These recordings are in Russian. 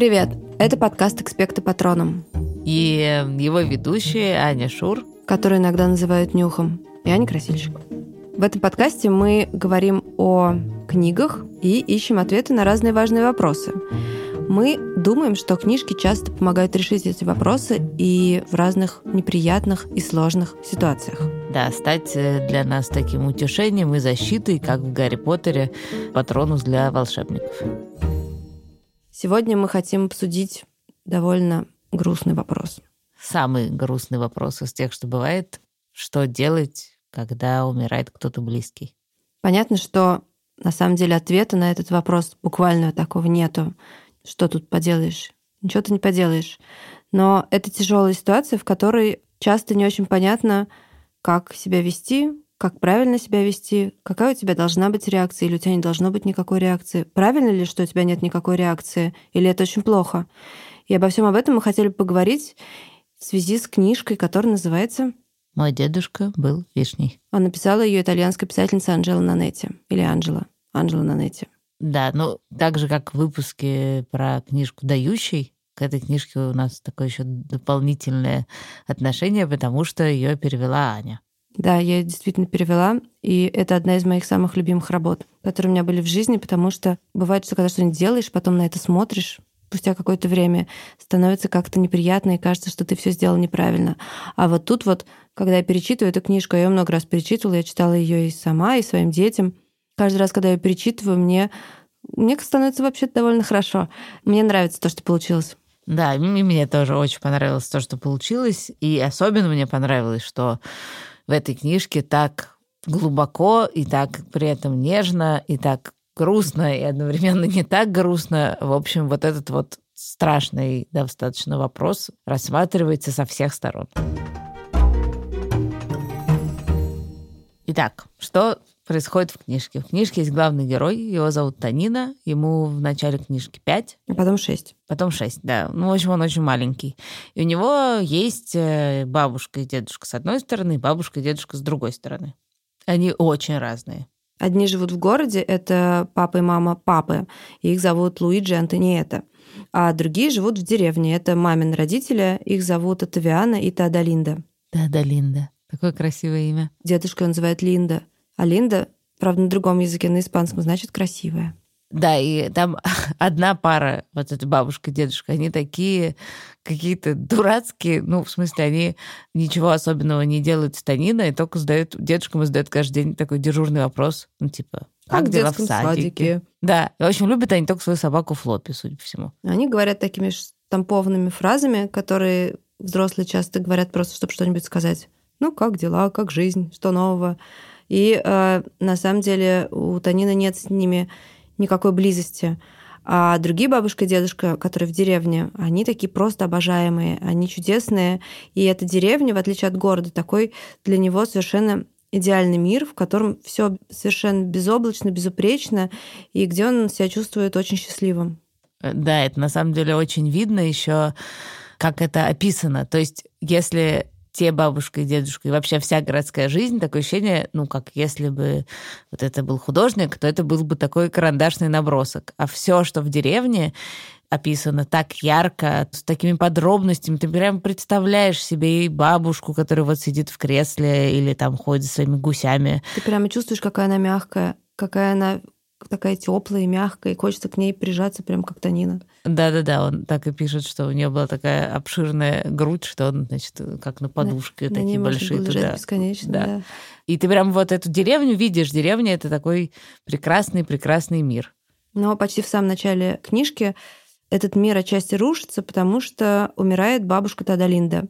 Привет! Это подкаст «Экспекты патроном», И его ведущие Аня Шур. который иногда называют нюхом, и Аня Красильщик. В этом подкасте мы говорим о книгах и ищем ответы на разные важные вопросы. Мы думаем, что книжки часто помогают решить эти вопросы и в разных неприятных и сложных ситуациях. Да, стать э, для нас таким утешением и защитой, как в Гарри Поттере, патронус для волшебников. Сегодня мы хотим обсудить довольно грустный вопрос. Самый грустный вопрос из тех, что бывает, что делать, когда умирает кто-то близкий. Понятно, что на самом деле ответа на этот вопрос буквально такого нету. Что тут поделаешь? Ничего ты не поделаешь. Но это тяжелая ситуация, в которой часто не очень понятно, как себя вести, как правильно себя вести, какая у тебя должна быть реакция, или у тебя не должно быть никакой реакции. Правильно ли, что у тебя нет никакой реакции, или это очень плохо? И обо всем об этом мы хотели поговорить в связи с книжкой, которая называется Мой дедушка был вишней. А написала ее итальянская писательница Анджела Нанетти. Или Анджела. Анджела Нанетти. Да, ну так же, как в выпуске про книжку «Дающий», к этой книжке у нас такое еще дополнительное отношение, потому что ее перевела Аня. Да, я ее действительно перевела, и это одна из моих самых любимых работ, которые у меня были в жизни, потому что бывает, что когда что-нибудь делаешь, потом на это смотришь, спустя какое-то время становится как-то неприятно, и кажется, что ты все сделал неправильно. А вот тут вот, когда я перечитываю эту книжку, я ее много раз перечитывала, я читала ее и сама, и своим детям. Каждый раз, когда я ее перечитываю, мне, мне становится вообще довольно хорошо. Мне нравится то, что получилось. Да, и мне тоже очень понравилось то, что получилось. И особенно мне понравилось, что в этой книжке так глубоко и так при этом нежно и так грустно и одновременно не так грустно. В общем, вот этот вот страшный достаточно вопрос рассматривается со всех сторон. Итак, что происходит в книжке? В книжке есть главный герой, его зовут Танина, ему в начале книжки 5, А потом шесть. потом 6, да. Ну, в общем, он очень маленький. И у него есть э, бабушка и дедушка с одной стороны, бабушка и дедушка с другой стороны. Они очень разные. Одни живут в городе, это папа и мама папы, и их зовут Луиджи и Антониета. А другие живут в деревне, это мамин родители, их зовут Атавиана и Теодолинда. Да, да, Линда. Такое красивое имя. Дедушка называет Линда, а Линда, правда, на другом языке, на испанском, значит красивая. Да, и там одна пара, вот эта бабушка и дедушка, они такие какие-то дурацкие, ну, в смысле, они ничего особенного не делают с Танина, и только задают, дедушка ему задает каждый день такой дежурный вопрос, ну, типа, как, в дела в детском садике? Да, в общем, любят они только свою собаку Флоппи, судя по всему. Они говорят такими штампованными фразами, которые взрослые часто говорят просто, чтобы что-нибудь сказать. Ну, как дела, как жизнь, что нового. И э, на самом деле у Танины нет с ними никакой близости. А другие бабушка и дедушка, которые в деревне, они такие просто обожаемые, они чудесные. И эта деревня, в отличие от города, такой для него совершенно идеальный мир, в котором все совершенно безоблачно, безупречно, и где он себя чувствует очень счастливым. Э, Да, это на самом деле очень видно еще, как это описано. То есть, если те бабушка и дедушка, и вообще вся городская жизнь, такое ощущение, ну, как если бы вот это был художник, то это был бы такой карандашный набросок. А все, что в деревне, описано так ярко, с такими подробностями. Ты прям представляешь себе и бабушку, которая вот сидит в кресле или там ходит со своими гусями. Ты прямо чувствуешь, какая она мягкая, какая она такая теплая и мягкая, и хочется к ней прижаться, прям как Танина. Да-да-да, он так и пишет, что у нее была такая обширная грудь, что он, значит, как на подушке, На такие можно большие было лежать туда. бесконечно, Да. да. И ты прям вот эту деревню видишь. Деревня — это такой прекрасный-прекрасный мир. Но почти в самом начале книжки этот мир отчасти рушится, потому что умирает бабушка Тадалинда,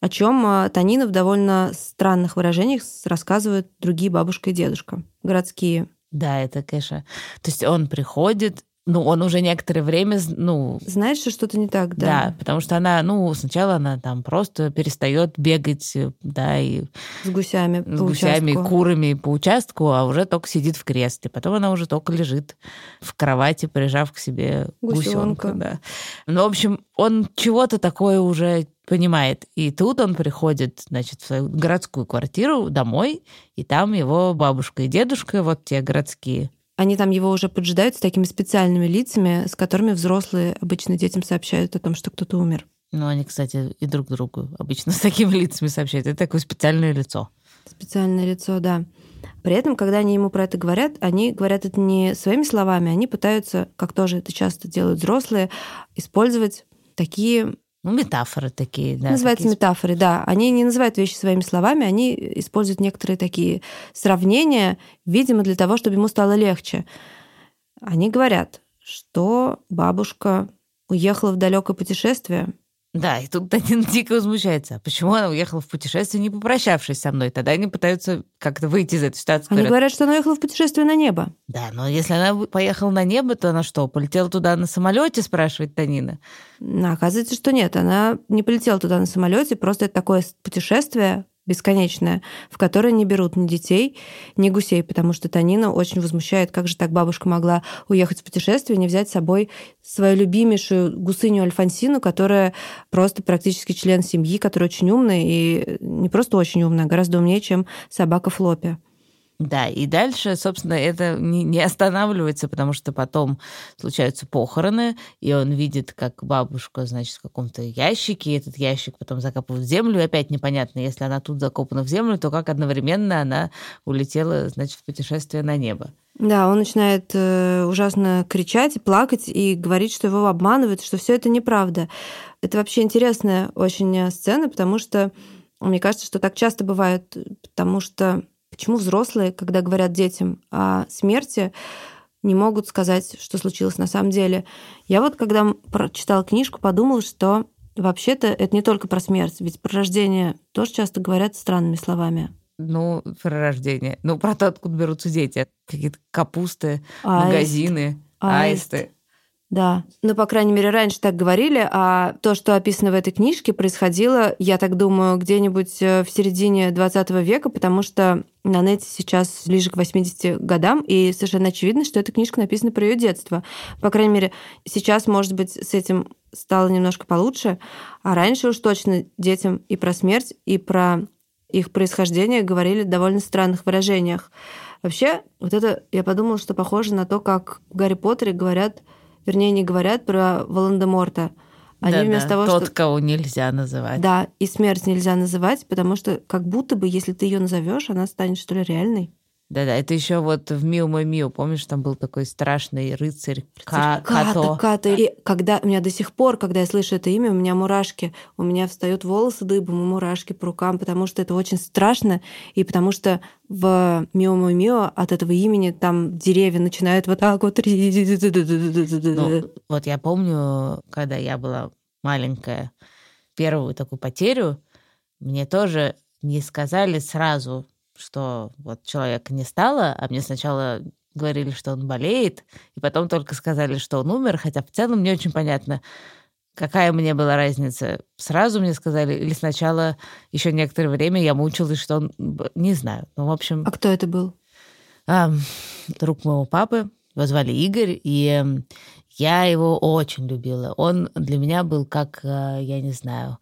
о чем Танина в довольно странных выражениях рассказывают другие бабушка и дедушка, городские. Да, это, конечно... То есть он приходит, ну, он уже некоторое время, ну, Знаешь, что что-то не так, да. да? потому что она, ну, сначала она там просто перестает бегать, да, и С гусями с по гусями, участку. курами по участку, а уже только сидит в кресле. Потом она уже только лежит в кровати, прижав к себе гусенка. Да. Ну, в общем, он чего-то такое уже понимает. И тут он приходит, значит, в свою городскую квартиру домой, и там его бабушка и дедушка, вот те городские, они там его уже поджидают с такими специальными лицами, с которыми взрослые обычно детям сообщают о том, что кто-то умер. Ну, они, кстати, и друг другу обычно с такими лицами сообщают. Это такое специальное лицо. Специальное лицо, да. При этом, когда они ему про это говорят, они говорят это не своими словами, они пытаются, как тоже это часто делают взрослые, использовать такие ну, метафоры такие, да. Называются такие... метафоры, да. Они не называют вещи своими словами, они используют некоторые такие сравнения, видимо, для того, чтобы ему стало легче. Они говорят, что бабушка уехала в далекое путешествие, да, и тут Данин дико возмущается. Почему она уехала в путешествие, не попрощавшись со мной? Тогда они пытаются как-то выйти из этой ситуации. Они говорят, что она уехала в путешествие на небо. Да, но если она поехала на небо, то она что, полетела туда на самолете, спрашивает Танина? Ну, оказывается, что нет, она не полетела туда на самолете, просто это такое путешествие бесконечная, в которой не берут ни детей, ни гусей, потому что Танина очень возмущает, как же так бабушка могла уехать в путешествие не взять с собой свою любимейшую гусыню Альфонсину, которая просто практически член семьи, которая очень умная и не просто очень умная, а гораздо умнее, чем собака Флопи. Да, и дальше, собственно, это не, останавливается, потому что потом случаются похороны, и он видит, как бабушка, значит, в каком-то ящике, и этот ящик потом закапывают в землю, и опять непонятно, если она тут закопана в землю, то как одновременно она улетела, значит, в путешествие на небо. Да, он начинает э, ужасно кричать и плакать и говорить, что его обманывают, что все это неправда. Это вообще интересная очень сцена, потому что мне кажется, что так часто бывает, потому что Почему взрослые, когда говорят детям о смерти, не могут сказать, что случилось на самом деле? Я вот, когда прочитала книжку, подумала, что вообще-то это не только про смерть, ведь про рождение тоже часто говорят странными словами. Ну, про рождение. Ну, про то, откуда берутся дети. Какие-то капусты, Аист. магазины, аисты. аисты. Да. Ну, по крайней мере, раньше так говорили, а то, что описано в этой книжке, происходило, я так думаю, где-нибудь э, в середине 20 века, потому что на нете сейчас ближе к 80 годам, и совершенно очевидно, что эта книжка написана про ее детство. По крайней мере, сейчас, может быть, с этим стало немножко получше, а раньше уж точно детям и про смерть, и про их происхождение говорили в довольно странных выражениях. Вообще, вот это, я подумала, что похоже на то, как в Гарри Поттере говорят вернее, не говорят про Волан-де-Морта. Они да, вместо да. того, Тот, что... кого нельзя называть. Да, и смерть нельзя называть, потому что как будто бы, если ты ее назовешь, она станет, что ли, реальной. Да-да, это еще вот в Миу мой Миу, помнишь, там был такой страшный рыцарь, Ка Като. Като. И когда у меня до сих пор, когда я слышу это имя, у меня мурашки, у меня встают волосы дыбом и мурашки по рукам, потому что это очень страшно, и потому что в Мио мой Мио от этого имени там деревья начинают вот так вот. Ну, вот я помню, когда я была маленькая, первую такую потерю, мне тоже не сказали сразу, что вот человека не стало, а мне сначала говорили, что он болеет, и потом только сказали, что он умер, хотя в целом не очень понятно, какая мне была разница. Сразу мне сказали, или сначала еще некоторое время я мучилась, что он... Не знаю. Ну, в общем... А кто это был? А, друг моего папы. Его звали Игорь, и я его очень любила. Он для меня был как, э, я не знаю,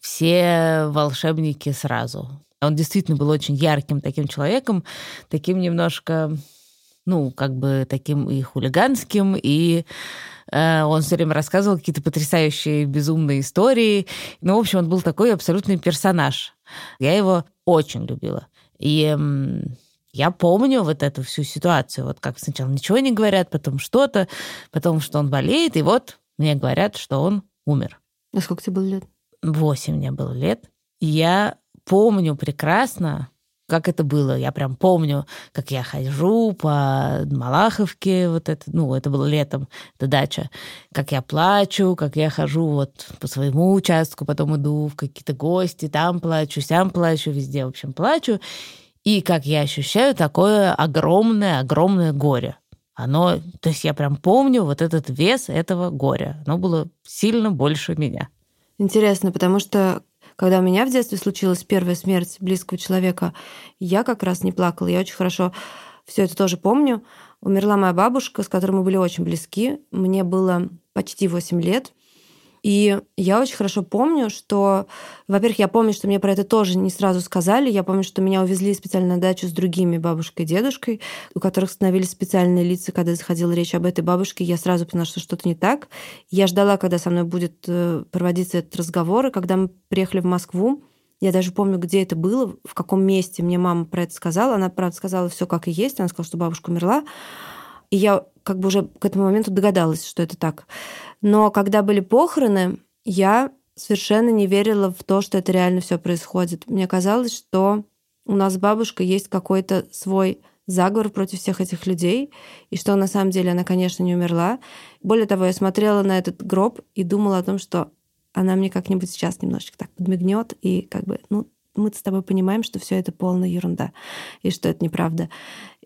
все волшебники сразу. Он действительно был очень ярким таким человеком, таким немножко, ну, как бы таким и хулиганским, и э, он все время рассказывал какие-то потрясающие, безумные истории. Ну, в общем, он был такой абсолютный персонаж. Я его очень любила. И я помню вот эту всю ситуацию. Вот как сначала ничего не говорят, потом что-то, потом, что он болеет, и вот мне говорят, что он умер. А сколько тебе было лет? Восемь мне было лет. Я помню прекрасно, как это было. Я прям помню, как я хожу по Малаховке, вот это, ну, это было летом, это дача, как я плачу, как я хожу вот по своему участку, потом иду в какие-то гости, там плачу, сям плачу, везде, в общем, плачу. И как я ощущаю такое огромное-огромное горе. Оно, то есть я прям помню вот этот вес этого горя. Оно было сильно больше меня. Интересно, потому что когда у меня в детстве случилась первая смерть близкого человека, я как раз не плакала. Я очень хорошо все это тоже помню. Умерла моя бабушка, с которой мы были очень близки. Мне было почти 8 лет. И я очень хорошо помню, что, во-первых, я помню, что мне про это тоже не сразу сказали. Я помню, что меня увезли специально на дачу с другими бабушкой и дедушкой, у которых становились специальные лица, когда заходила речь об этой бабушке. Я сразу поняла, что что-то не так. Я ждала, когда со мной будет э, проводиться этот разговор. И когда мы приехали в Москву, я даже помню, где это было, в каком месте мне мама про это сказала. Она, правда, сказала все как и есть. Она сказала, что бабушка умерла. И я как бы уже к этому моменту догадалась, что это так. Но когда были похороны, я совершенно не верила в то, что это реально все происходит. Мне казалось, что у нас с бабушкой есть какой-то свой заговор против всех этих людей, и что на самом деле она, конечно, не умерла. Более того, я смотрела на этот гроб и думала о том, что она мне как-нибудь сейчас немножечко так подмигнет, и как бы, ну, мы с тобой понимаем, что все это полная ерунда, и что это неправда.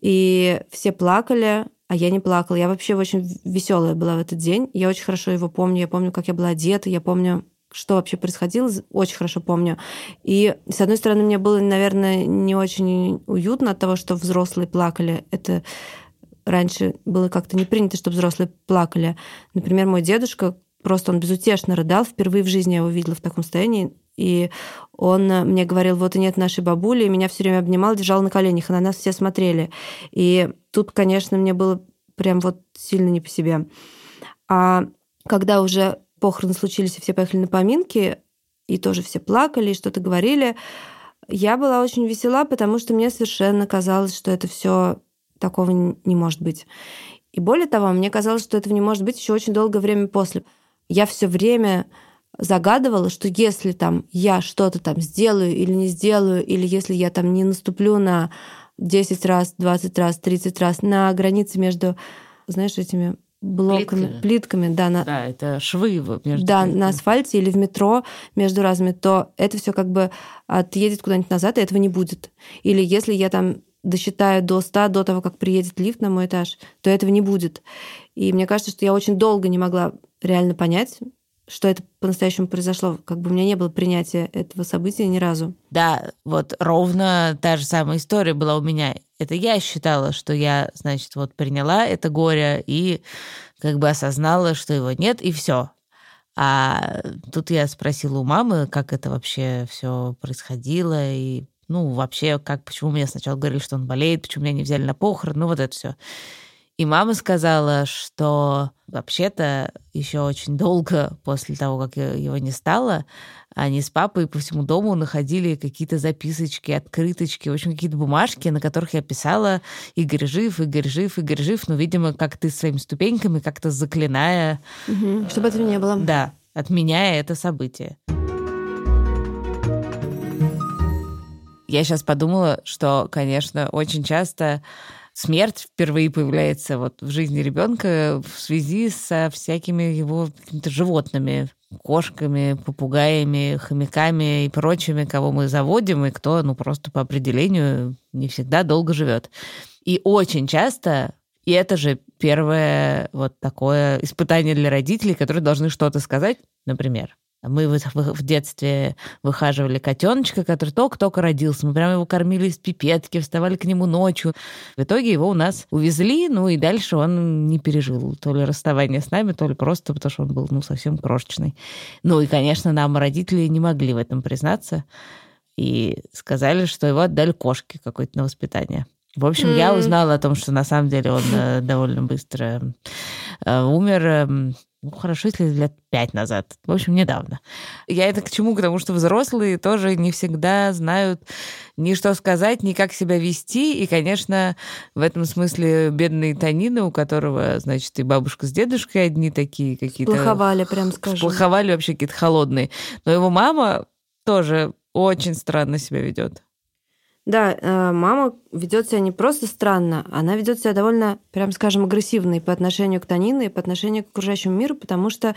И все плакали, а я не плакала. Я вообще очень веселая была в этот день. Я очень хорошо его помню. Я помню, как я была одета. Я помню, что вообще происходило, очень хорошо помню. И, с одной стороны, мне было, наверное, не очень уютно от того, что взрослые плакали. Это раньше было как-то не принято, чтобы взрослые плакали. Например, мой дедушка, просто он безутешно рыдал. Впервые в жизни я его видела в таком состоянии. И он мне говорил, вот и нет нашей бабули, и меня все время обнимал, держал на коленях, и на нас все смотрели. И тут, конечно, мне было прям вот сильно не по себе. А когда уже похороны случились, и все поехали на поминки, и тоже все плакали, и что-то говорили, я была очень весела, потому что мне совершенно казалось, что это все такого не может быть. И более того, мне казалось, что этого не может быть еще очень долгое время после. Я все время загадывала, что если там я что-то там сделаю или не сделаю, или если я там не наступлю на 10 раз, 20 раз, 30 раз на границе между, знаешь, этими блоками, плитками, плитками да, на, да, это швы между да, плитками. на асфальте или в метро между разными, то это все как бы отъедет куда-нибудь назад, и этого не будет. Или если я там досчитаю до 100 до того, как приедет лифт на мой этаж, то этого не будет. И мне кажется, что я очень долго не могла реально понять, что это по-настоящему произошло. Как бы у меня не было принятия этого события ни разу. Да, вот ровно та же самая история была у меня. Это я считала, что я, значит, вот приняла это горе и как бы осознала, что его нет, и все. А тут я спросила у мамы, как это вообще все происходило, и ну, вообще, как, почему мне сначала говорили, что он болеет, почему меня не взяли на похорон, ну, вот это все. И мама сказала, что вообще-то еще очень долго после того, как его не стало, они с папой по всему дому находили какие-то записочки, открыточки, в общем, какие-то бумажки, на которых я писала «Игорь жив, Игорь жив, Игорь жив», ну, видимо, как ты своими ступеньками, как-то заклиная... Угу, чтобы этого не было. Да, отменяя это событие. Я сейчас подумала, что, конечно, очень часто смерть впервые появляется вот в жизни ребенка в связи со всякими его животными, кошками, попугаями, хомяками и прочими, кого мы заводим, и кто, ну, просто по определению не всегда долго живет. И очень часто и это же первое вот такое испытание для родителей, которые должны что-то сказать, например. Мы в, в, в детстве выхаживали котеночка, который только-только родился. Мы прямо его кормили из пипетки, вставали к нему ночью. В итоге его у нас увезли, ну и дальше он не пережил то ли расставание с нами, то ли просто потому, что он был ну, совсем крошечный. Ну и, конечно, нам родители не могли в этом признаться и сказали, что его отдали кошке какой-то на воспитание. В общем, mm. я узнала о том, что на самом деле он э, довольно быстро э, умер эм, ну, хорошо, если лет пять назад. В общем, недавно. Я это к чему? К тому, что взрослые тоже не всегда знают ни что сказать, ни как себя вести. И, конечно, в этом смысле бедный Танина, у которого, значит, и бабушка с дедушкой одни такие какие-то... Плоховали, прям скажем. Плоховали вообще какие-то холодные. Но его мама тоже очень странно себя ведет. Да, э, мама ведет себя не просто странно, она ведет себя довольно, прям скажем, агрессивно и по отношению к Танину, и по отношению к окружающему миру, потому что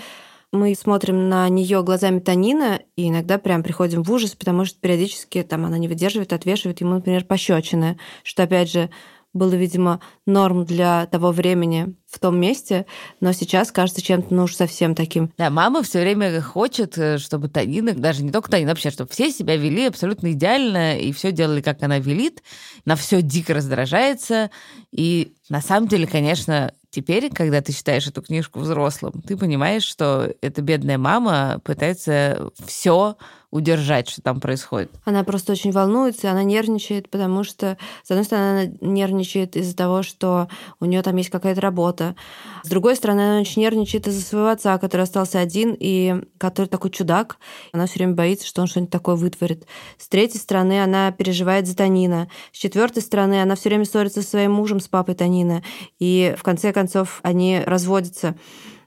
мы смотрим на нее глазами Танина, и иногда прям приходим в ужас, потому что периодически там она не выдерживает, отвешивает ему, например, пощечины, что, опять же, было, видимо, норм для того времени в том месте, но сейчас кажется чем-то ну уж совсем таким. Да, мама все время хочет, э, чтобы Танина, даже не только Танина, вообще, чтобы все себя вели абсолютно идеально и все делали, как она велит, на все дико раздражается. И на самом деле, конечно, Теперь, когда ты читаешь эту книжку взрослым, ты понимаешь, что эта бедная мама пытается все удержать, что там происходит. Она просто очень волнуется, она нервничает, потому что, с одной стороны, она нервничает из-за того, что у нее там есть какая-то работа. С другой стороны, она очень нервничает из-за своего отца, который остался один и который такой чудак. Она все время боится, что он что-нибудь такое вытворит. С третьей стороны, она переживает за Танина. С четвертой стороны, она все время ссорится со своим мужем, с папой Танина. И в конце концов, они разводятся.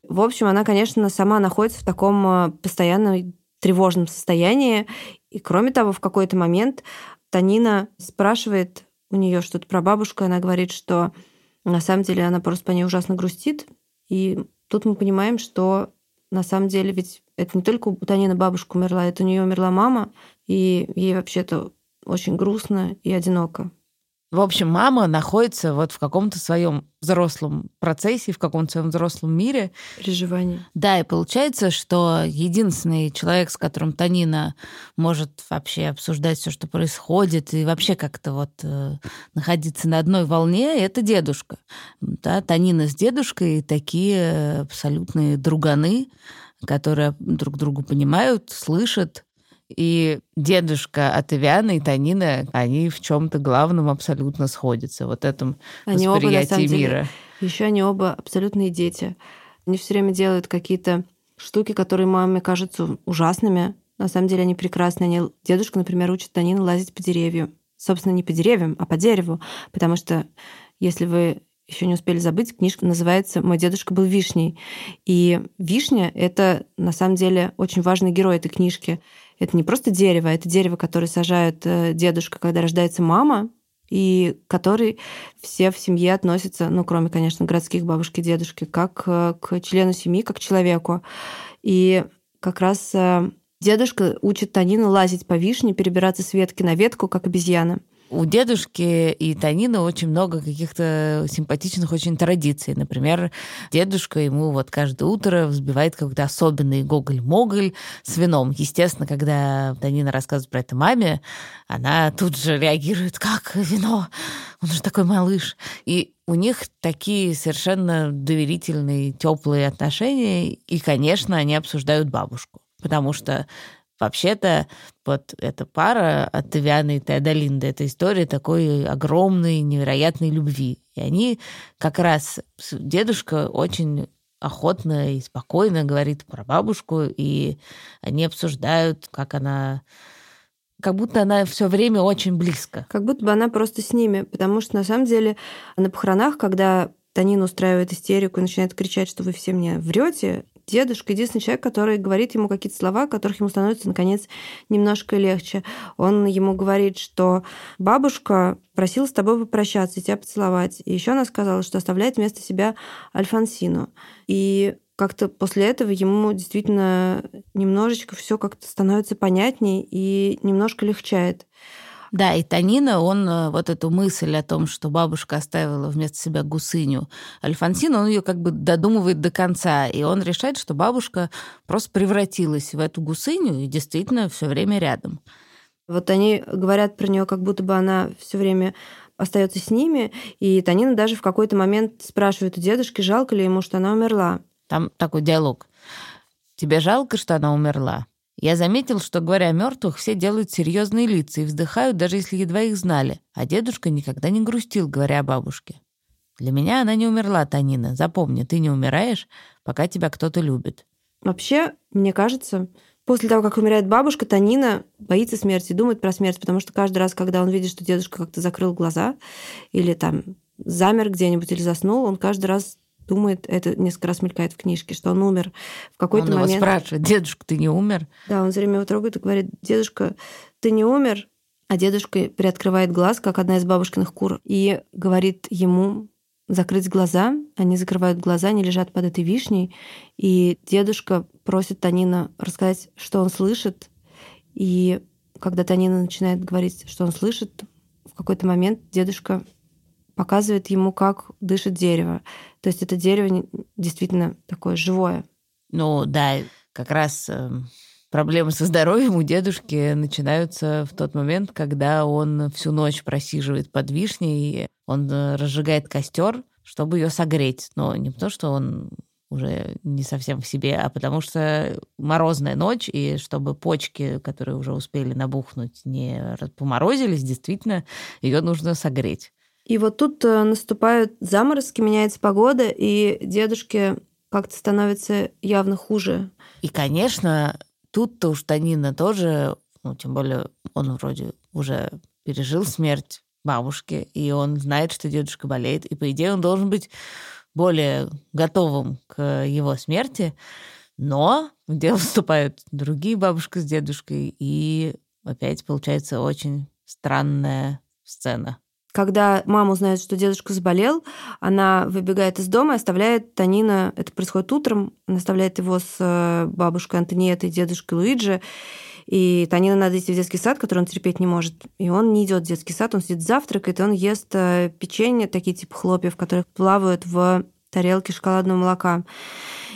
В общем, она, конечно, сама находится в таком э, постоянном тревожном состоянии. И кроме того, в какой-то момент Танина спрашивает у нее что-то про бабушку, и она говорит, что на самом деле она просто по ней ужасно грустит. И тут мы понимаем, что на самом деле ведь это не только у Танины бабушка умерла, это у нее умерла мама, и ей вообще-то очень грустно и одиноко. В общем, мама находится вот в каком-то своем взрослом процессе, в каком-то своем взрослом мире. Переживание. Да, и получается, что единственный человек, с которым Танина может вообще обсуждать все, что происходит, и вообще как-то вот э, находиться на одной волне, это дедушка. Да, Танина с дедушкой такие абсолютные друганы, которые друг другу понимают, слышат, и дедушка от Ивиана и Танина, они в чем-то главном абсолютно сходятся. Вот этом они восприятии оба, мира. Деле, еще они оба абсолютные дети. Они все время делают какие-то штуки, которые маме кажутся ужасными. На самом деле они прекрасные. Они... Дедушка, например, учит Танина лазить по деревьям. Собственно, не по деревьям, а по дереву. Потому что если вы еще не успели забыть, книжка называется «Мой дедушка был вишней». И вишня — это, на самом деле, очень важный герой этой книжки. Это не просто дерево, это дерево, которое сажает э, дедушка, когда рождается мама, и который все в семье относятся, ну, кроме, конечно, городских бабушки и дедушки, как э, к члену семьи, как к человеку. И как раз э, дедушка учит Танину лазить по вишне, перебираться с ветки на ветку, как обезьяна у дедушки и Танины очень много каких-то симпатичных очень традиций. Например, дедушка ему вот каждое утро взбивает какой-то особенный гоголь-моголь с вином. Естественно, когда Танина рассказывает про это маме, она тут же реагирует, как вино? Он же такой малыш. И у них такие совершенно доверительные, теплые отношения. И, конечно, они обсуждают бабушку. Потому что Вообще-то вот эта пара от Тавианы и Теодолинды, это история такой огромной, невероятной любви. И они как раз, дедушка очень охотно и спокойно говорит про бабушку, и они обсуждают, как она как будто она все время очень близко. Как будто бы она просто с ними, потому что на самом деле на похоронах, когда Танин устраивает истерику и начинает кричать, что вы все мне врете, дедушка единственный человек, который говорит ему какие-то слова, которых ему становится, наконец, немножко легче. Он ему говорит, что бабушка просила с тобой попрощаться и тебя поцеловать. И еще она сказала, что оставляет вместо себя Альфонсину. И как-то после этого ему действительно немножечко все как-то становится понятней и немножко легчает. Да, и Танина, он э, вот эту мысль о том, что бабушка оставила вместо себя гусыню Альфонсину, он ее как бы додумывает до конца, и он решает, что бабушка просто превратилась в эту гусыню и действительно все время рядом. Вот они говорят про нее, как будто бы она все время остается с ними, и Танина даже в какой-то момент спрашивает у дедушки, жалко ли ему, что она умерла. Там такой диалог. Тебе жалко, что она умерла? Я заметил, что, говоря о мертвых, все делают серьезные лица и вздыхают, даже если едва их знали. А дедушка никогда не грустил, говоря о бабушке. Для меня она не умерла, Танина. Запомни, ты не умираешь, пока тебя кто-то любит. Вообще, мне кажется, после того, как умирает бабушка, Танина боится смерти, думает про смерть, потому что каждый раз, когда он видит, что дедушка как-то закрыл глаза или там замер где-нибудь или заснул, он каждый раз думает, это несколько раз мелькает в книжке, что он умер в какой-то он момент. Он его спрашивает, дедушка, ты не умер? Да, он все время его трогает и говорит, дедушка, ты не умер? А дедушка приоткрывает глаз, как одна из бабушкиных кур, и говорит ему закрыть глаза. Они закрывают глаза, они лежат под этой вишней, и дедушка просит Танина рассказать, что он слышит. И когда Танина начинает говорить, что он слышит, в какой-то момент дедушка показывает ему, как дышит дерево. То есть это дерево действительно такое живое. Ну да, как раз эм, проблемы со здоровьем у дедушки начинаются в тот момент, когда он всю ночь просиживает под вишней, он э, разжигает костер, чтобы ее согреть. Но не потому, что он уже не совсем в себе, а потому что морозная ночь, и чтобы почки, которые уже успели набухнуть, не поморозились, действительно, ее нужно согреть. И вот тут э, наступают заморозки, меняется погода, и дедушке как-то становится явно хуже. И, конечно, тут-то уж Танина тоже, ну, тем более он вроде уже пережил смерть бабушки, и он знает, что дедушка болеет, и, по идее, он должен быть более готовым к его смерти, но в дело вступают другие бабушка с дедушкой, и опять получается очень странная сцена. Когда мама узнает, что дедушка заболел, она выбегает из дома и оставляет Танина, это происходит утром, она оставляет его с э, бабушкой Антониетой дедушкой Луиджи, и Танина надо идти в детский сад, который он терпеть не может. И он не идет в детский сад, он сидит завтракает, и он ест э, печенье, такие типа хлопьев, которые плавают в тарелке шоколадного молока.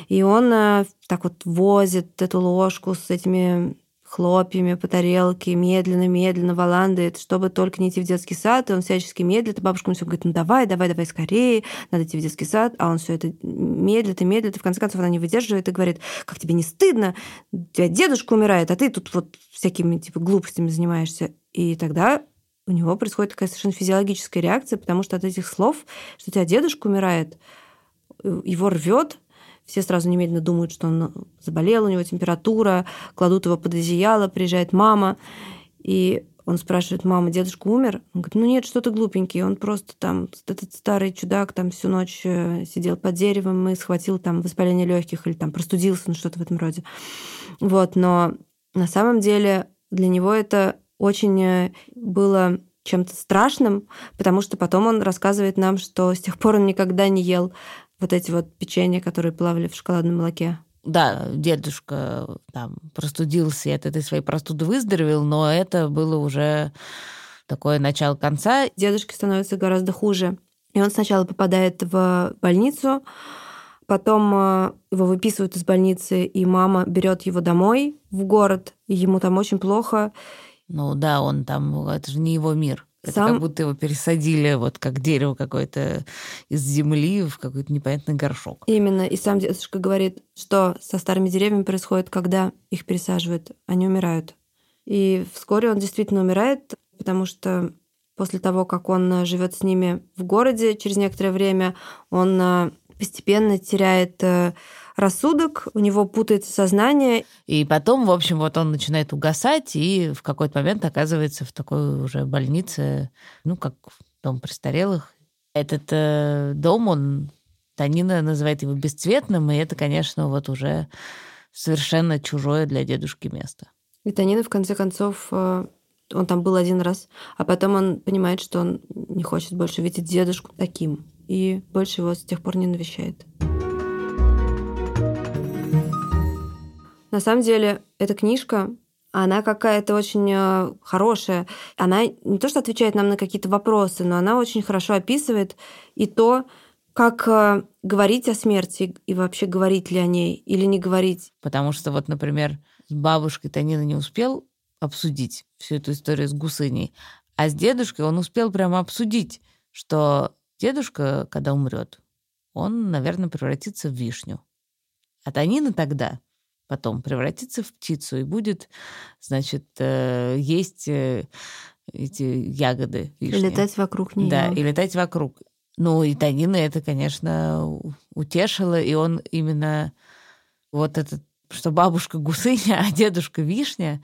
И он э, так вот возит эту ложку с этими хлопьями по тарелке, медленно-медленно валандает, чтобы только не идти в детский сад, и он всячески медлит, и бабушка ему все говорит, ну давай, давай, давай скорее, надо идти в детский сад, а он все это медлит и медлит, и в конце концов она не выдерживает и говорит, как тебе не стыдно, у тебя дедушка умирает, а ты тут вот всякими типа глупостями занимаешься. И тогда у него происходит такая совершенно физиологическая реакция, потому что от этих слов, что у тебя дедушка умирает, его рвет, все сразу немедленно думают, что он заболел, у него температура, кладут его под одеяло, приезжает мама, и он спрашивает, мама, дедушка умер? Он говорит, ну нет, что ты глупенький, он просто там, этот старый чудак там всю ночь э, сидел под деревом и схватил там воспаление легких или там простудился, ну что-то в этом роде. Вот, но на самом деле для него это очень э, было чем-то страшным, потому что потом он рассказывает нам, что с тех пор он никогда не ел вот эти вот печенья, которые плавали в шоколадном молоке. Да, дедушка там простудился и от этой своей простуды выздоровел, но это было уже такое начало конца. Дедушке становится гораздо хуже. И он сначала попадает в больницу, потом э, его выписывают из больницы, и мама берет его домой в город, и ему там очень плохо. Ну да, он там, это же не его мир. Это Сам... как будто его пересадили вот как дерево какое-то из земли в какой-то непонятный горшок. Именно. И сам дедушка говорит, что со старыми деревьями происходит, когда их пересаживают, они умирают. И вскоре он действительно умирает, потому что после того, как он живет с ними в городе, через некоторое время он э, постепенно теряет э, рассудок, у него путается сознание. И потом, в общем, вот он начинает угасать и в какой-то момент оказывается в такой уже больнице, ну, как дом престарелых. Этот э, дом, он, Танина называет его бесцветным, и это, конечно, вот уже совершенно чужое для дедушки место. И Танина, в конце концов, э, он там был один раз, а потом он понимает, что он не хочет больше видеть дедушку таким, и больше его с тех пор не навещает. На самом деле, эта книжка, она какая-то очень э, хорошая. Она не то, что отвечает нам на какие-то вопросы, но она очень хорошо описывает и то, как э, говорить о смерти и вообще говорить ли о ней или не говорить. Потому что вот, например, с бабушкой Танина не успел обсудить всю эту историю с гусыней, а с дедушкой он успел прямо обсудить, что дедушка, когда умрет, он, наверное, превратится в вишню. А Танина тогда потом превратится в птицу и будет, значит, э, есть э, эти ягоды. Вишни. И летать вокруг нее. Да, и летать вокруг. Ну, и Танина это, конечно, утешило, и он именно вот этот, что бабушка гусыня, а дедушка вишня,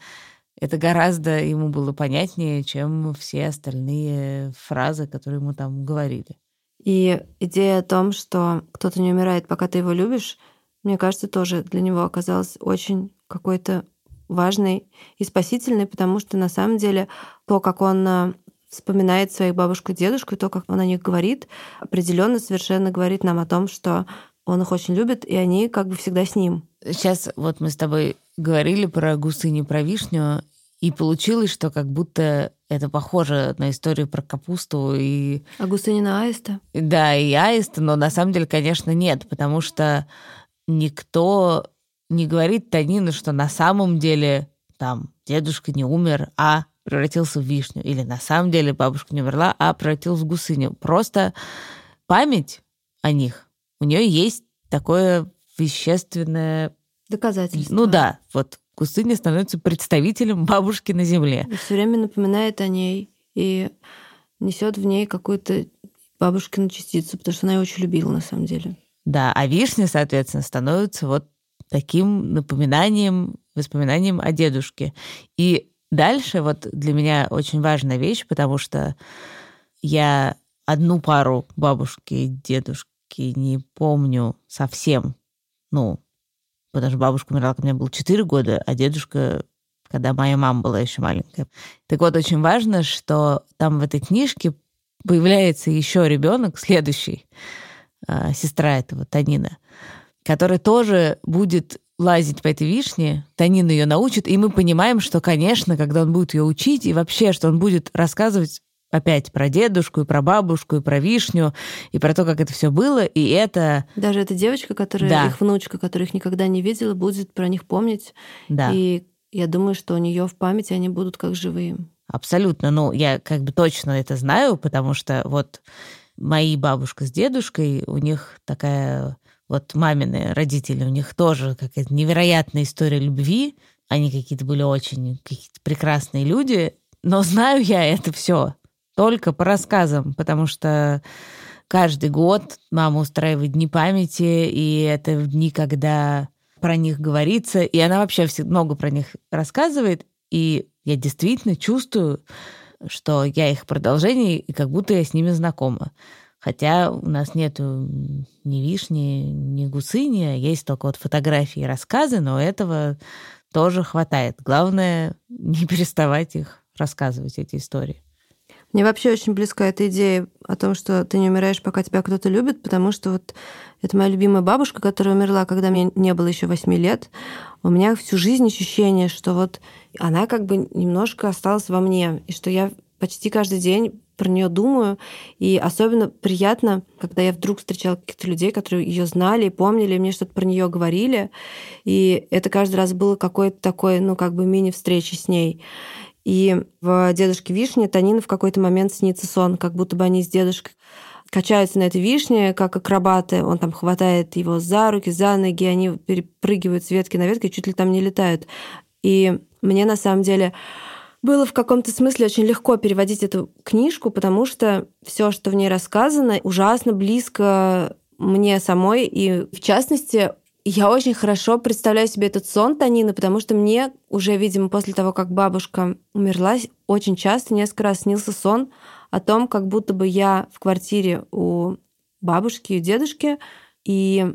это гораздо ему было понятнее, чем все остальные фразы, которые ему там говорили. И идея о том, что кто-то не умирает, пока ты его любишь, мне кажется, тоже для него оказалась очень какой-то важной и спасительной, потому что на самом деле то, как он э, вспоминает своих бабушку и дедушку, и то, как он о них говорит, определенно совершенно говорит нам о том, что он их очень любит, и они как бы всегда с ним. Сейчас вот мы с тобой говорили про гусыню, про вишню, и получилось, что как будто это похоже на историю про капусту и... А гусыня на аиста? Да, и аиста, но на самом деле, конечно, нет, потому что никто не говорит Танину, что на самом деле там дедушка не умер, а превратился в вишню. Или на самом деле бабушка не умерла, а превратилась в гусыню. Просто память о них. У нее есть такое вещественное... Доказательство. Ну да, вот Кусыня становится представителем бабушки на земле. Все время напоминает о ней и несет в ней какую-то бабушкину частицу, потому что она ее очень любила на самом деле. Да, а вишня, соответственно, становится вот таким напоминанием, воспоминанием о дедушке. И дальше вот для меня очень важная вещь, потому что я одну пару бабушки и дедушки не помню совсем. Ну, потому что бабушка умерла, когда мне было 4 года, а дедушка, когда моя мама была еще маленькая. Так вот, очень важно, что там в этой книжке появляется еще ребенок, следующий, сестра этого Танина, которая тоже будет лазить по этой вишне, Танин ее научит, и мы понимаем, что, конечно, когда он будет ее учить, и вообще, что он будет рассказывать опять про дедушку, и про бабушку, и про вишню, и про то, как это все было, и это... Даже эта девочка, которая да. их внучка, которая их никогда не видела, будет про них помнить. Да. И я думаю, что у нее в памяти они будут как живые. Абсолютно. Ну, я как бы точно это знаю, потому что вот мои бабушка с дедушкой, у них такая вот мамины родители, у них тоже какая-то невероятная история любви. Они какие-то были очень какие-то прекрасные люди, но знаю я это все только по рассказам, потому что каждый год мама устраивает дни памяти, и это дни, когда про них говорится, и она вообще много про них рассказывает, и я действительно чувствую, что я их продолжение, и как будто я с ними знакома. Хотя у нас нету ни вишни, ни гусыни, а есть только вот фотографии и рассказы, но этого тоже хватает. Главное не переставать их рассказывать, эти истории. Мне вообще очень близка эта идея о том, что ты не умираешь, пока тебя кто-то любит, потому что вот это моя любимая бабушка, которая умерла, когда мне не было еще восьми лет. У меня всю жизнь ощущение, что вот она как бы немножко осталась во мне, и что я почти каждый день про нее думаю. И особенно приятно, когда я вдруг встречала каких-то людей, которые ее знали и помнили, и мне что-то про нее говорили. И это каждый раз было какой-то такой, ну, как бы мини-встречи с ней. И в «Дедушке Вишне» Танина в какой-то момент снится сон, как будто бы они с дедушкой качаются на этой вишне, как акробаты. Он там хватает его за руки, за ноги, они перепрыгивают с ветки на ветки, чуть ли там не летают. И мне на самом деле было в каком-то смысле очень легко переводить эту книжку, потому что все, что в ней рассказано, ужасно близко мне самой. И в частности, я очень хорошо представляю себе этот сон Танины, потому что мне уже, видимо, после того, как бабушка умерла, очень часто, несколько раз снился сон о том, как будто бы я в квартире у бабушки и у дедушки, и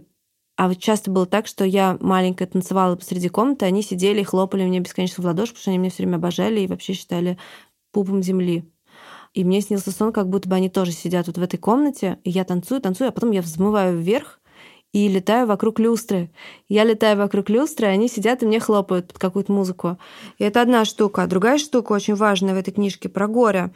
а вот часто было так, что я маленькая танцевала посреди комнаты, они сидели и хлопали мне бесконечно в ладоши, потому что они меня все время обожали и вообще считали пупом земли. И мне снился сон, как будто бы они тоже сидят вот в этой комнате, и я танцую, танцую, а потом я взмываю вверх, и летаю вокруг люстры. Я летаю вокруг люстры, они сидят и мне хлопают под какую-то музыку. И это одна штука. А другая штука очень важная в этой книжке про горе,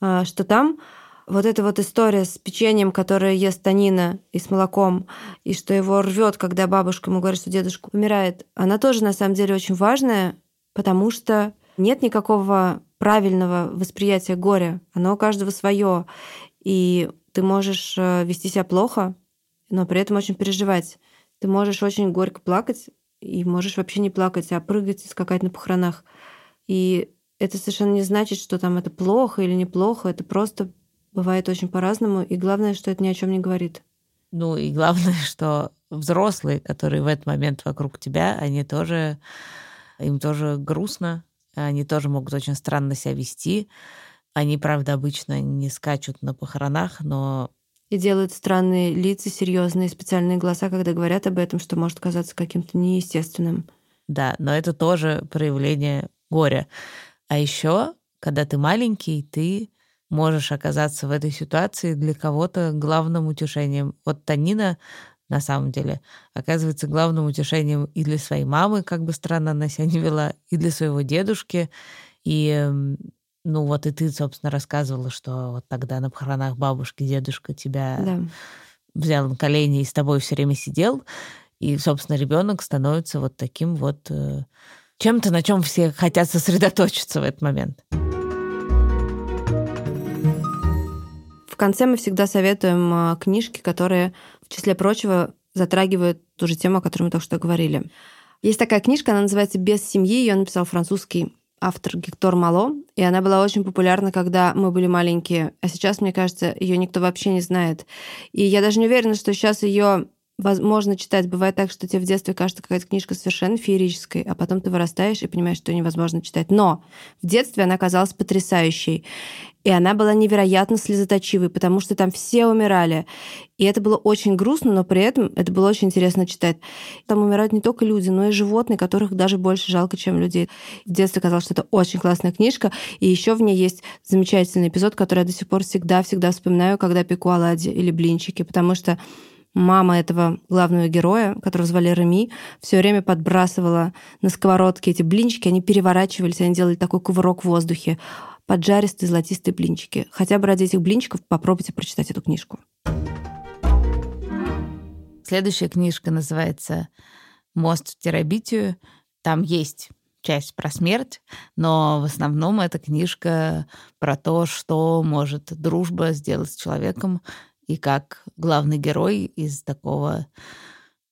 а, что там вот эта вот история с печеньем, которое ест Танина и с молоком, и что его рвет, когда бабушка ему говорит, что дедушка умирает, она тоже на самом деле очень важная, потому что нет никакого правильного восприятия горя. Оно у каждого свое. И ты можешь э, вести себя плохо, но при этом очень переживать. Ты можешь очень горько плакать, и можешь вообще не плакать, а прыгать и скакать на похоронах. И это совершенно не значит, что там это плохо или неплохо, это просто бывает очень по-разному, и главное, что это ни о чем не говорит. Ну и главное, что взрослые, которые в этот момент вокруг тебя, они тоже, им тоже грустно, они тоже могут очень странно себя вести. Они, правда, обычно не скачут на похоронах, но и делают странные лица, серьезные специальные глаза, когда говорят об этом, что может казаться каким-то неестественным. Да, но это тоже проявление горя. А еще, когда ты маленький, ты можешь оказаться в этой ситуации для кого-то главным утешением. Вот Танина на самом деле оказывается главным утешением и для своей мамы, как бы странно она себя не вела, и для своего дедушки. И ну вот и ты, собственно, рассказывала, что вот тогда на похоронах бабушки, дедушка тебя да. взял на колени и с тобой все время сидел. И, собственно, ребенок становится вот таким вот э, чем-то, на чем все хотят сосредоточиться в этот момент. В конце мы всегда советуем э, книжки, которые в числе прочего, затрагивают ту же тему, о которой мы только что говорили. Есть такая книжка, она называется «Без семьи», ее написал французский автор Гектор Мало, и она была очень популярна, когда мы были маленькие, а сейчас, мне кажется, ее никто вообще не знает. И я даже не уверена, что сейчас ее возможно читать. Бывает так, что тебе в детстве кажется какая-то книжка совершенно феерической, а потом ты вырастаешь и понимаешь, что невозможно читать. Но в детстве она казалась потрясающей. И она была невероятно слезоточивой, потому что там все умирали. И это было очень грустно, но при этом это было очень интересно читать. Там умирают не только люди, но и животные, которых даже больше жалко, чем людей. В детстве казалось, что это очень классная книжка. И еще в ней есть замечательный эпизод, который я до сих пор всегда-всегда вспоминаю, когда пеку оладьи или блинчики, потому что мама этого главного героя, которого звали Реми, все время подбрасывала на сковородке эти блинчики, они переворачивались, они делали такой кувырок в воздухе поджаристые золотистые блинчики. Хотя бы ради этих блинчиков попробуйте прочитать эту книжку. Следующая книжка называется «Мост в терабитию». Там есть часть про смерть, но в основном эта книжка про то, что может дружба сделать с человеком, и как главный герой из такого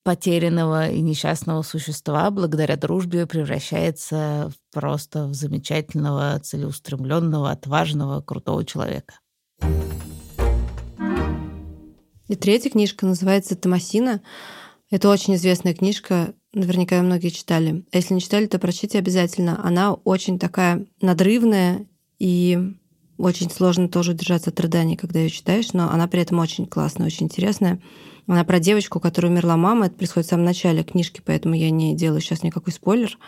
потерянного и несчастного существа благодаря дружбе превращается просто в замечательного, целеустремленного, отважного, крутого человека. И третья книжка называется «Томасина». Это очень известная книжка, наверняка ее многие читали. А если не читали, то прочтите обязательно. Она очень такая надрывная и очень сложно тоже держаться от рыданий, когда ее читаешь, но она при этом очень классная, очень интересная. Она про девочку, которая умерла мама. Это происходит в самом начале книжки, поэтому я не делаю сейчас никакой спойлер.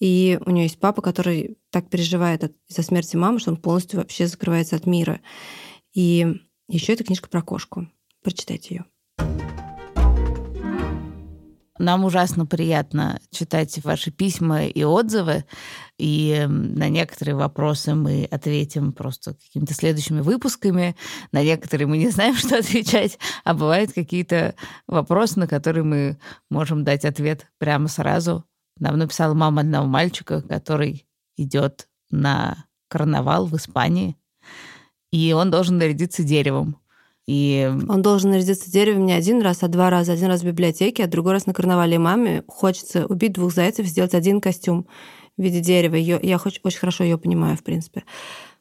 И у нее есть папа, который так переживает из-за смерти мамы, что он полностью вообще закрывается от мира. И еще эта книжка про кошку. Прочитайте ее. Нам ужасно приятно читать ваши письма и отзывы, и на некоторые вопросы мы ответим просто какими-то следующими выпусками, на некоторые мы не знаем, что отвечать, а бывают какие-то вопросы, на которые мы можем дать ответ прямо сразу. Нам написала мама одного мальчика, который идет на карнавал в Испании, и он должен нарядиться деревом. И... Он должен нарядиться деревом не один раз, а два раза. Один раз в библиотеке, а другой раз на карнавале. И маме хочется убить двух зайцев, сделать один костюм в виде дерева. Ее, я очень, очень хорошо ее понимаю, в принципе.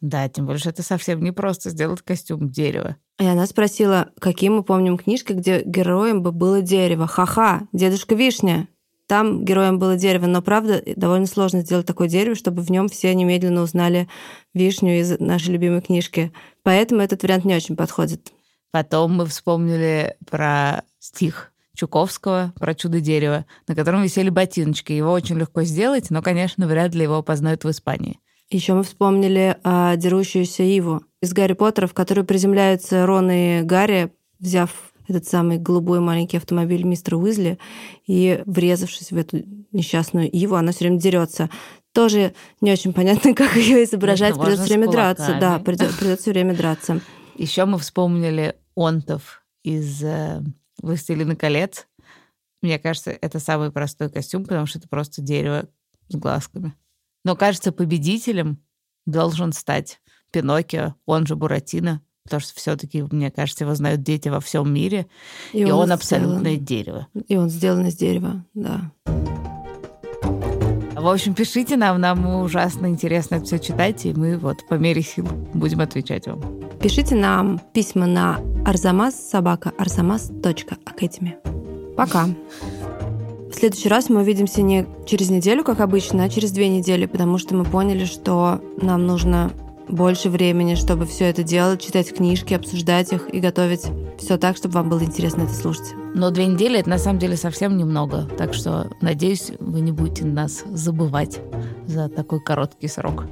Да, тем более, что это совсем не просто сделать костюм дерева. И она спросила, какие мы помним книжки, где героем бы было дерево. Ха-ха, дедушка Вишня. Там героем было дерево, но правда довольно сложно сделать такое дерево, чтобы в нем все немедленно узнали вишню из нашей любимой книжки. Поэтому этот вариант не очень подходит. Потом мы вспомнили про стих Чуковского про чудо дерева, на котором висели ботиночки. Его очень легко сделать, но, конечно, вряд ли его познают в Испании. Еще мы вспомнили а, дерущуюся Иву из Гарри Поттера, в которую приземляются Рон и Гарри, взяв этот самый голубой маленький автомобиль мистера Уизли и врезавшись в эту несчастную Иву, она все время дерется. Тоже не очень понятно, как ее изображать. Придется время драться. Да, придется все время драться. Еще мы вспомнили Онтов из э, «Властелина колец». Мне кажется, это самый простой костюм, потому что это просто дерево с глазками. Но, кажется, победителем должен стать Пиноккио, он же Буратино, потому что все-таки, мне кажется, его знают дети во всем мире, и, и он, он абсолютное дерево. И он сделан из дерева, да. В общем, пишите нам, нам ужасно интересно это все читать, и мы вот по мере сил будем отвечать вам. Пишите нам письма на арзамас собака арзамас.академи. Пока. В следующий раз мы увидимся не через неделю, как обычно, а через две недели, потому что мы поняли, что нам нужно больше времени, чтобы все это делать, читать книжки, обсуждать их и готовить все так, чтобы вам было интересно это слушать. Но две недели это на самом деле совсем немного. Так что, надеюсь, вы не будете нас забывать за такой короткий срок.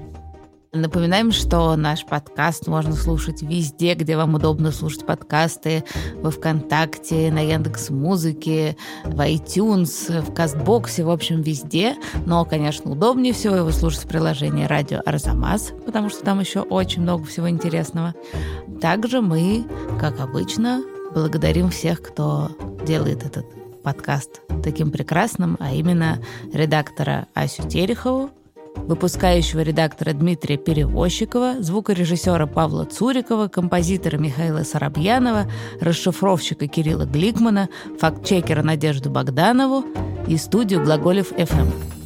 Напоминаем, что наш подкаст можно слушать везде, где вам удобно слушать подкасты. Во Вконтакте, на Яндекс Музыке, в iTunes, в Кастбоксе, в общем, везде. Но, конечно, удобнее всего его слушать в приложении «Радио Арзамас», потому что там еще очень много всего интересного. Также мы, как обычно, благодарим всех, кто делает этот подкаст таким прекрасным, а именно редактора Асю Терехову, выпускающего редактора Дмитрия Перевозчикова, звукорежиссера Павла Цурикова, композитора Михаила Сарабьянова, расшифровщика Кирилла Гликмана, фактчекера Надежду Богданову и студию «Глаголев FM.